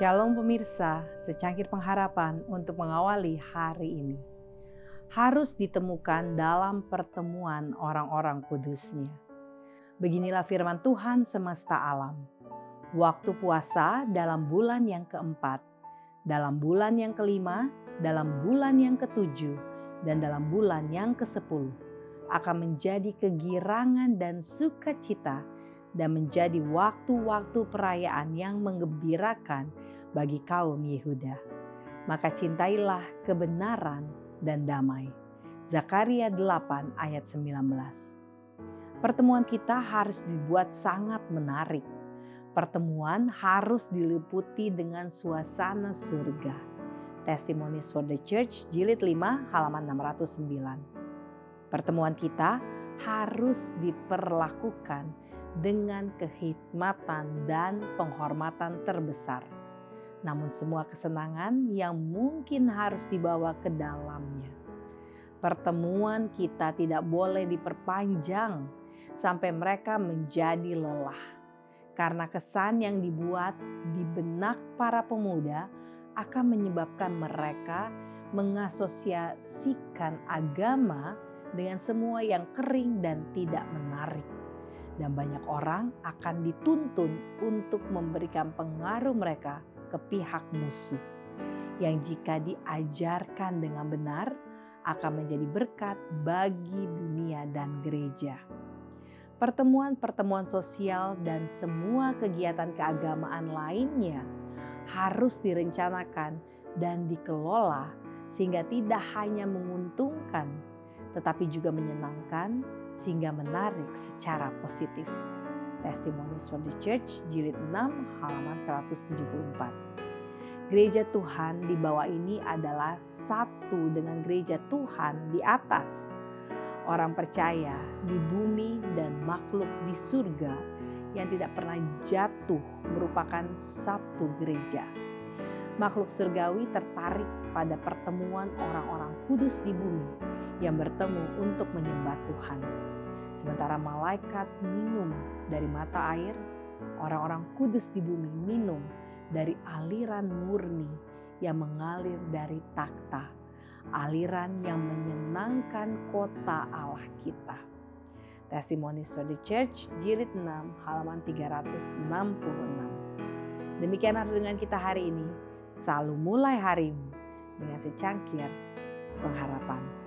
Shalom pemirsa, secangkir pengharapan untuk mengawali hari ini. Harus ditemukan dalam pertemuan orang-orang kudusnya. Beginilah firman Tuhan semesta alam. Waktu puasa dalam bulan yang keempat, dalam bulan yang kelima, dalam bulan yang ketujuh, dan dalam bulan yang kesepuluh akan menjadi kegirangan dan sukacita dan menjadi waktu-waktu perayaan yang menggembirakan bagi kaum Yehuda. Maka cintailah kebenaran dan damai. Zakaria 8 ayat 19. Pertemuan kita harus dibuat sangat menarik. Pertemuan harus diliputi dengan suasana surga. Testimonies for the Church jilid 5 halaman 609. Pertemuan kita harus diperlakukan dengan kehikmatan dan penghormatan terbesar. Namun semua kesenangan yang mungkin harus dibawa ke dalamnya. Pertemuan kita tidak boleh diperpanjang sampai mereka menjadi lelah. Karena kesan yang dibuat di benak para pemuda akan menyebabkan mereka mengasosiasikan agama dengan semua yang kering dan tidak menarik dan banyak orang akan dituntun untuk memberikan pengaruh mereka ke pihak musuh yang jika diajarkan dengan benar akan menjadi berkat bagi dunia dan gereja. Pertemuan-pertemuan sosial dan semua kegiatan keagamaan lainnya harus direncanakan dan dikelola sehingga tidak hanya menguntungkan tetapi juga menyenangkan sehingga menarik secara positif. Testimonies for the Church jilid 6 halaman 174. Gereja Tuhan di bawah ini adalah satu dengan gereja Tuhan di atas. Orang percaya di bumi dan makhluk di surga yang tidak pernah jatuh merupakan satu gereja. Makhluk surgawi tertarik pada pertemuan orang-orang kudus di bumi yang bertemu untuk menyembah Tuhan. Sementara malaikat minum dari mata air, orang-orang kudus di bumi minum dari aliran murni yang mengalir dari takhta, aliran yang menyenangkan kota Allah kita. Testimoni for the Church, jilid 6, halaman 366. Demikian dengan kita hari ini. Selalu mulai harimu dengan secangkir pengharapan.